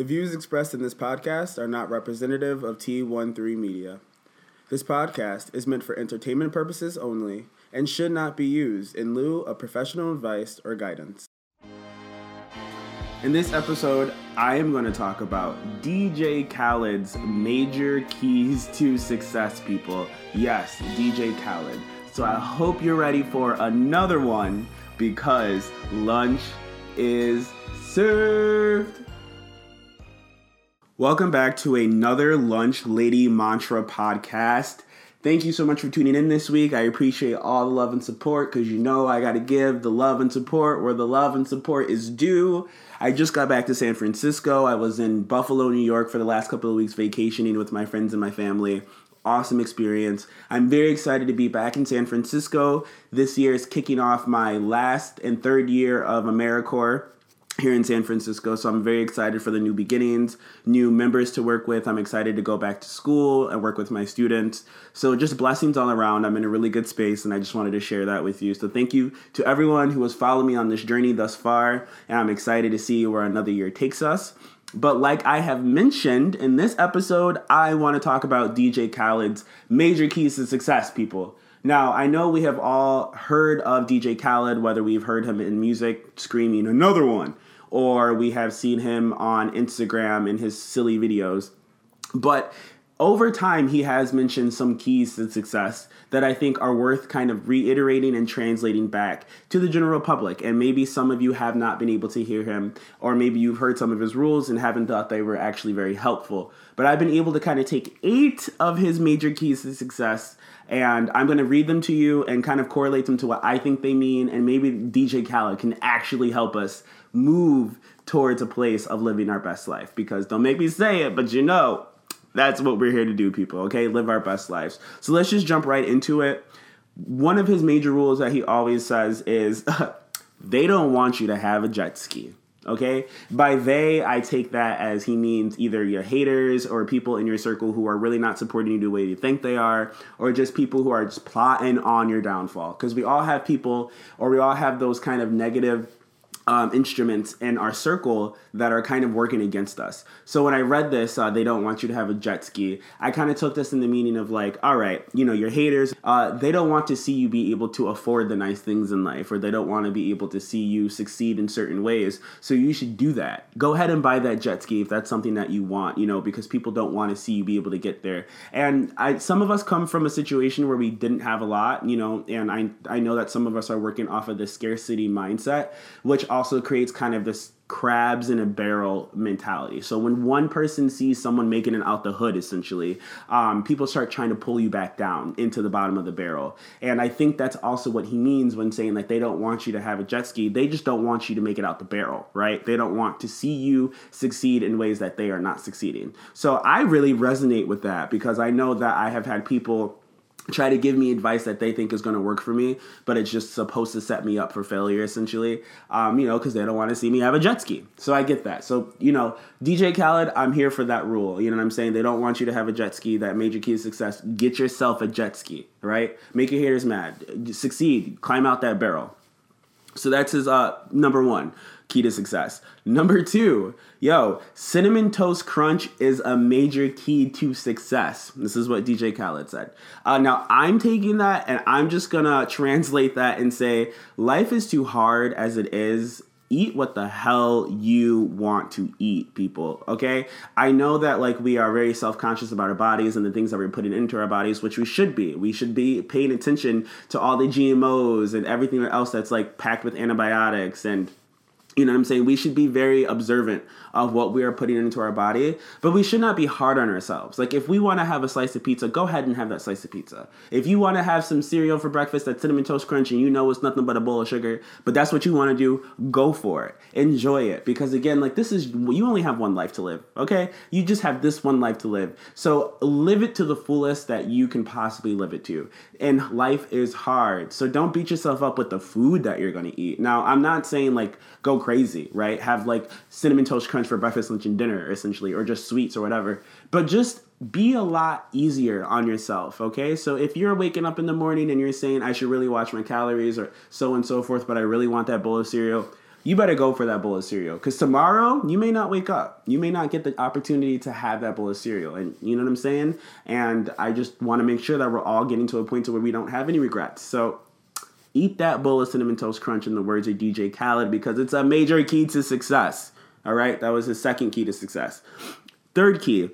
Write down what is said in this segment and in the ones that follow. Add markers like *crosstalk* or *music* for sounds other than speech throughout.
The views expressed in this podcast are not representative of T13 Media. This podcast is meant for entertainment purposes only and should not be used in lieu of professional advice or guidance. In this episode, I am going to talk about DJ Khaled's major keys to success, people. Yes, DJ Khaled. So I hope you're ready for another one because lunch is served. Welcome back to another Lunch Lady Mantra podcast. Thank you so much for tuning in this week. I appreciate all the love and support because you know I got to give the love and support where the love and support is due. I just got back to San Francisco. I was in Buffalo, New York for the last couple of weeks vacationing with my friends and my family. Awesome experience. I'm very excited to be back in San Francisco. This year is kicking off my last and third year of AmeriCorps here in San Francisco. So I'm very excited for the new beginnings, new members to work with. I'm excited to go back to school and work with my students. So just blessings all around. I'm in a really good space and I just wanted to share that with you. So thank you to everyone who has followed me on this journey thus far. And I'm excited to see where another year takes us. But like I have mentioned in this episode, I want to talk about DJ Khaled's major keys to success, people. Now, I know we have all heard of DJ Khaled, whether we've heard him in music screaming another one, or we have seen him on Instagram in his silly videos. But over time, he has mentioned some keys to success that I think are worth kind of reiterating and translating back to the general public. And maybe some of you have not been able to hear him, or maybe you've heard some of his rules and haven't thought they were actually very helpful. But I've been able to kind of take eight of his major keys to success and I'm going to read them to you and kind of correlate them to what I think they mean. And maybe DJ Khaled can actually help us move towards a place of living our best life. Because don't make me say it, but you know, that's what we're here to do, people, okay? Live our best lives. So let's just jump right into it. One of his major rules that he always says is *laughs* they don't want you to have a jet ski. Okay? By they, I take that as he means either your haters or people in your circle who are really not supporting you the way you think they are, or just people who are just plotting on your downfall. Because we all have people, or we all have those kind of negative um, instruments in our circle that are kind of working against us. So when I read this, uh, they don't want you to have a jet ski. I kind of took this in the meaning of like, all right, you know, your haters, uh, they don't want to see you be able to afford the nice things in life, or they don't want to be able to see you succeed in certain ways. So you should do that. Go ahead and buy that jet ski if that's something that you want, you know, because people don't want to see you be able to get there. And I, some of us come from a situation where we didn't have a lot, you know, and I, I know that some of us are working off of the scarcity mindset, which also also creates kind of this crabs in a barrel mentality. So when one person sees someone making it out the hood, essentially, um, people start trying to pull you back down into the bottom of the barrel. And I think that's also what he means when saying like they don't want you to have a jet ski. They just don't want you to make it out the barrel, right? They don't want to see you succeed in ways that they are not succeeding. So I really resonate with that because I know that I have had people try to give me advice that they think is going to work for me, but it's just supposed to set me up for failure, essentially. Um, you know, because they don't want to see me have a jet ski. So I get that. So you know, DJ Khaled, I'm here for that rule. You know what I'm saying? They don't want you to have a jet ski. That major key to success. Get yourself a jet ski. Right? Make your haters mad. Succeed. Climb out that barrel. So that's his uh, number one key to success. Number two, yo, cinnamon toast crunch is a major key to success. This is what DJ Khaled said. Uh, now I'm taking that and I'm just gonna translate that and say life is too hard as it is eat what the hell you want to eat, people. Okay? I know that like we are very self-conscious about our bodies and the things that we're putting into our bodies, which we should be. We should be paying attention to all the GMOs and everything else that's like packed with antibiotics and you know what I'm saying? We should be very observant of what we are putting into our body, but we should not be hard on ourselves. Like if we want to have a slice of pizza, go ahead and have that slice of pizza. If you want to have some cereal for breakfast that's cinnamon toast crunch and you know it's nothing but a bowl of sugar, but that's what you want to do, go for it. Enjoy it because again, like this is you only have one life to live, okay? You just have this one life to live. So live it to the fullest that you can possibly live it to. And life is hard. So don't beat yourself up with the food that you're going to eat. Now, I'm not saying like go crazy, right? Have like cinnamon toast crunch for breakfast, lunch, and dinner, essentially, or just sweets or whatever. But just be a lot easier on yourself, okay? So if you're waking up in the morning and you're saying, I should really watch my calories or so and so forth, but I really want that bowl of cereal, you better go for that bowl of cereal because tomorrow you may not wake up. You may not get the opportunity to have that bowl of cereal, and you know what I'm saying. And I just want to make sure that we're all getting to a point to where we don't have any regrets. So eat that bowl of cinnamon toast crunch in the words of DJ Khaled because it's a major key to success. All right, that was his second key to success. Third key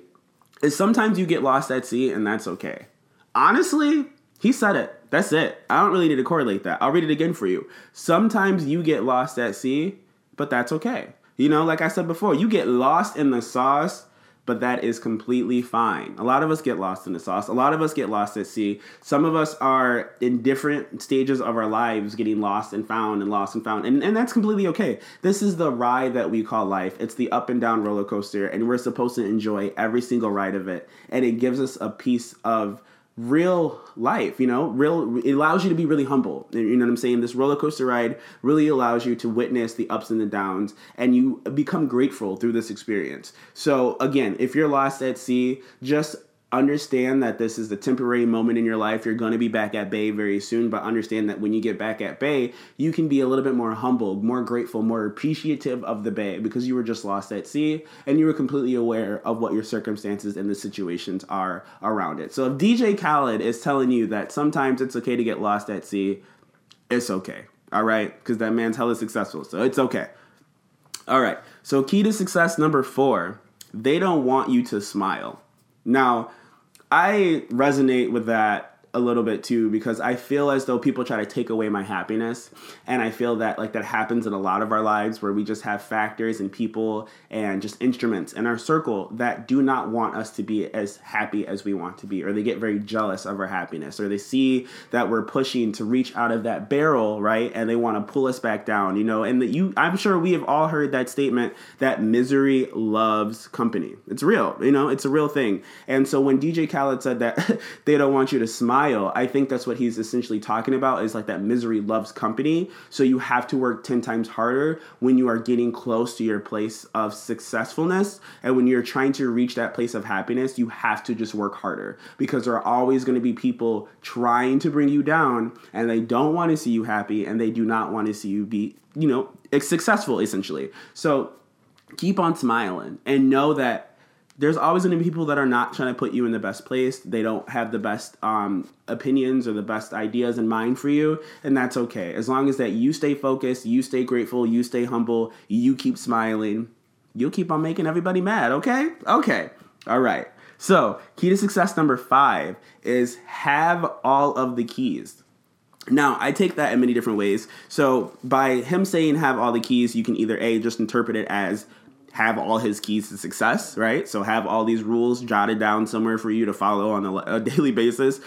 is sometimes you get lost at sea, and that's okay. Honestly, he said it. That's it. I don't really need to correlate that. I'll read it again for you. Sometimes you get lost at sea, but that's okay. You know, like I said before, you get lost in the sauce, but that is completely fine. A lot of us get lost in the sauce. A lot of us get lost at sea. Some of us are in different stages of our lives getting lost and found and lost and found. And, and that's completely okay. This is the ride that we call life. It's the up and down roller coaster, and we're supposed to enjoy every single ride of it. And it gives us a piece of real life you know? Real it allows you to be really humble. You know what i'm saying? This roller coaster ride really allows you to witness the ups and the downs and you become grateful through this experience. So again if you're lost at sea just understand that this is the temporary moment in your life. You're going to be back at Bay very soon, but understand that when you get back at Bay, you can be a little bit more humble, more grateful, more appreciative of the Bay because you were just lost at sea and you were completely aware of what your circumstances and the situations are around it. So if DJ Khaled is telling you that sometimes it's okay to get lost at sea, it's okay. All right? Because that man's hella successful. So it's okay. All right. So key to success number four, they don't want you to smile. Now, I resonate with that a little bit too because I feel as though people try to take away my happiness. And I feel that like that happens in a lot of our lives where we just have factors and people and just instruments in our circle that do not want us to be as happy as we want to be or they get very jealous of our happiness or they see that we're pushing to reach out of that barrel right? And they want to pull us back down you know? And that you I'm sure we have all heard that statement that misery loves company. It's real you know? It's a real thing. And so when DJ Khaled said that *laughs* they don't want you to smile smile, I think that's what he's essentially talking about is like that misery loves company. So you have to work 10 times harder when you are getting close to your place of successfulness. And when you're trying to reach that place of happiness, you have to just work harder because there are always going to be people trying to bring you down and they don't want to see you happy and they do not want to see you be, you know, successful essentially. So keep on smiling and know that there's always going to be people that are not trying to put you in the best place. They don't have the best um, opinions or the best ideas in mind for you, and that's okay. As long as that you stay focused, you stay grateful, you stay humble, you keep smiling, you'll keep on making everybody mad. Okay, okay, all right. So key to success number five is have all of the keys. Now, I take that in many different ways. So, by him saying have all the keys, you can either A, just interpret it as have all his keys to success, right? So have all these rules jotted down somewhere for you to follow on a, a *laughs* daily basis.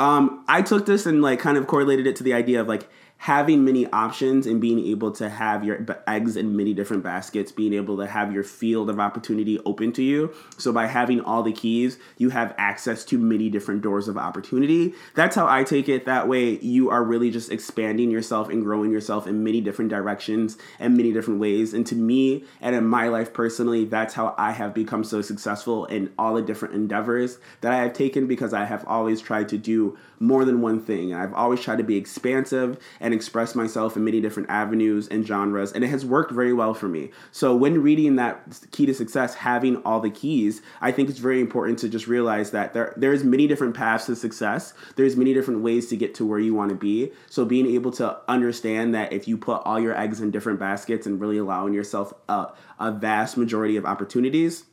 Um, I took this and like kind of correlated it to the idea of like having many options and being able to have your eggs in many different baskets, being able to have your field of opportunity open to you. So by having all the keys, you have access to many different doors of opportunity. That's how I take it. That way, you are really just expanding yourself and growing yourself in many different directions and many different ways. And to me, and in my life personally, that's how I have become so successful in all the different endeavors that I have taken because I have always tried to do more than one thing. And I've always tried to be expansive express myself in many different avenues and genres, and it has worked very well for me. So when reading that key to success, having all the keys, I think it's very important to just realize that there there's many different paths to success. There's many different ways to get to where you want to be. So being able to understand that if you put all your eggs in different baskets and really allowing yourself a, a vast majority of opportunities,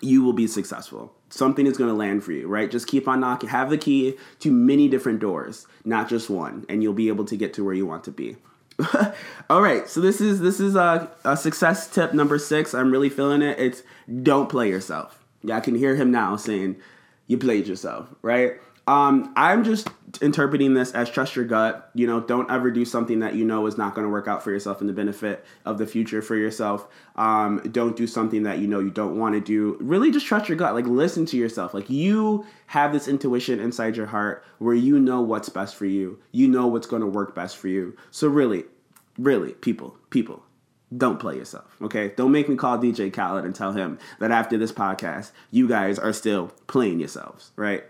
you will be successful something is going to land for you, right? Just keep on knocking. Have the key to many different doors, not just one, and you'll be able to get to where you want to be. *laughs* All right, so this is this is a, a success tip number six. I'm really feeling it. It's don't play yourself. Yeah, I can hear him now saying you played yourself, right? Um, I'm just interpreting this as trust your gut. You know, don't ever do something that you know is not going to work out for yourself in the benefit of the future for yourself. Um, don't do something that you know you don't want to do. Really, just trust your gut. Like, listen to yourself. Like, you have this intuition inside your heart where you know what's best for you. You know what's going to work best for you. So, really, really, people, people, don't play yourself, okay? Don't make me call DJ Khaled and tell him that after this podcast, you guys are still playing yourselves, right?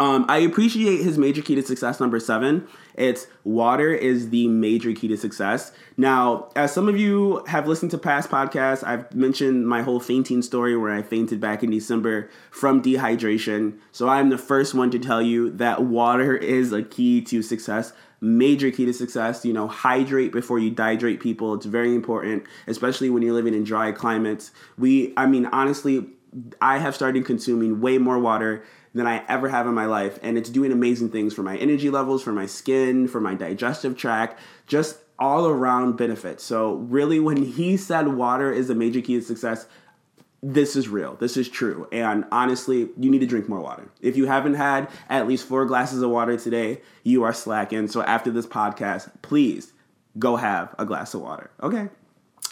Um, I appreciate his major key to success number seven. It's water is the major key to success. Now, as some of you have listened to past podcasts, I've mentioned my whole fainting story where I fainted back in December from dehydration. So I'm the first one to tell you that water is a key to success major key to success. You know, hydrate before you dehydrate people. It's very important, especially when you're living in dry climates. We, I mean, honestly, I have started consuming way more water than I ever have in my life. And it's doing amazing things for my energy levels, for my skin, for my digestive tract, just all around benefits. So, really, when he said water is a major key to success, this is real. This is true. And honestly, you need to drink more water. If you haven't had at least four glasses of water today, you are slacking. So, after this podcast, please go have a glass of water. Okay.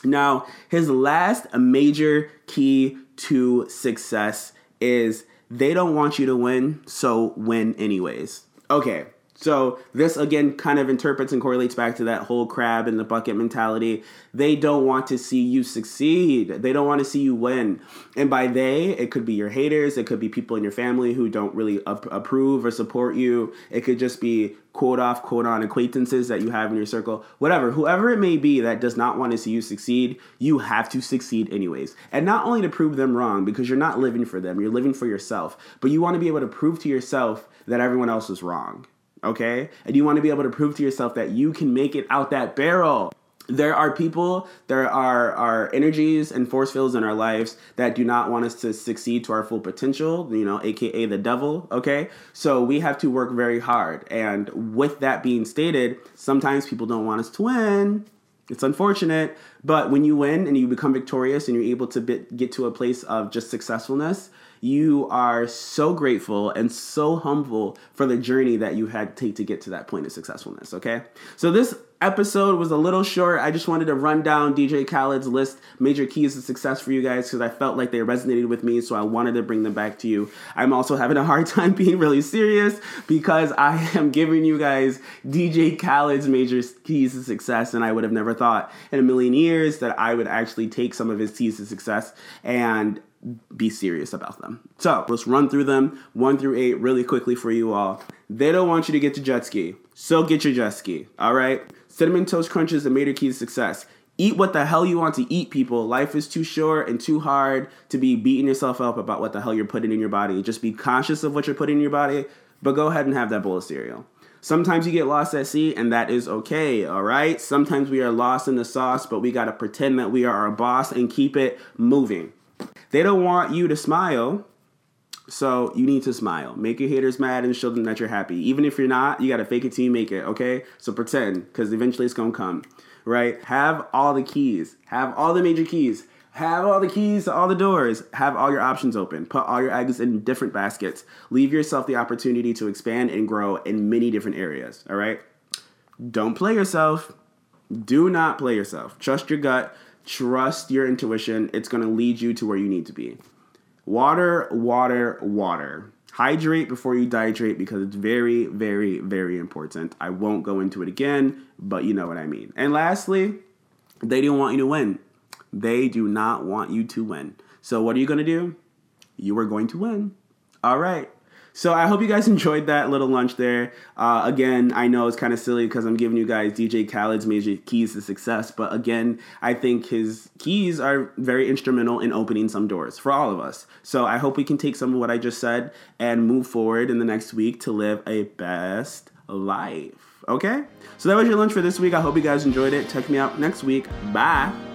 Now, his last major key to success is they don't want you to win, so win anyways. Okay, so this again kind of interprets and correlates back to that whole crab in the bucket mentality. They don't want to see you succeed. They don't want to see you win. And by they, it could be your haters, it could be people in your family who don't really ap- approve or support you. It could just be quote off quote on acquaintances that you have in your circle. Whatever, whoever it may be that does not want to see you succeed, you have to succeed anyways. And not only to prove them wrong because you're not living for them, you're living for yourself, but you want to be able to prove to yourself that everyone else is wrong okay? And you want to be able to prove to yourself that you can make it out that barrel. There are people, there are, are energies and force fields in our lives that do not want us to succeed to our full potential, you know, aka the devil, okay? So we have to work very hard. And with that being stated, sometimes people don't want us to win. It's unfortunate, but when you win and you become victorious and you're able to get to a place of just successfulness, you are so grateful and so humble for the journey that you had to take to get to that point of successfulness. Okay. So this episode was a little short. I just wanted to run down DJ Khaled's list, major keys to success for you guys, because I felt like they resonated with me. So I wanted to bring them back to you. I'm also having a hard *laughs* time being really serious because I am giving you guys DJ Khaled's major keys to success. And I would have never thought in a million years that I would actually take some of his keys to success and be serious about them. So let's run through them one through eight really quickly for you all. They don't want you to get to jet ski, so get your jet ski. All right. Cinnamon toast crunch is the major key to success. Eat what the hell you want to eat, people. Life is too short and too hard to be beating yourself up about what the hell you're putting in your body. Just be conscious of what you're putting in your body, but go ahead and have that bowl of cereal. Sometimes you get lost at sea, and that is okay, all right? Sometimes we are lost in the sauce, but we gotta pretend that we are our boss and keep it moving. They don't want you to smile, so you need to smile. Make your haters mad and show them that you're happy. Even if you're not, you gotta fake it till you make it, okay? So pretend, because eventually it's gonna come, right? Have all the keys, have all the major keys, have all the keys to all the doors, have all your options open, put all your eggs in different baskets. Leave yourself the opportunity to expand and grow in many different areas, all right? Don't play yourself. Do not play yourself. Trust your gut Trust your intuition. It's going to lead you to where you need to be. Water, water, water. Hydrate before you dehydrate because it's very, very, very important. I won't go into it again, but you know what I mean. And lastly, they don't want you to win. They do not want you to win. So, what are you going to do? You are going to win. All right. So I hope you guys *laughs* enjoyed that little lunch there. Uh, again, I know it's kind of silly because I'm giving you guys DJ Khaled's major keys to success, but again, I think his keys are very instrumental in opening some doors for all of us. So I hope we can take some of what I just said and move forward in the next week to live a best life. Okay? So that was your lunch for this week. I hope you guys enjoyed it. Check me out next week. Bye.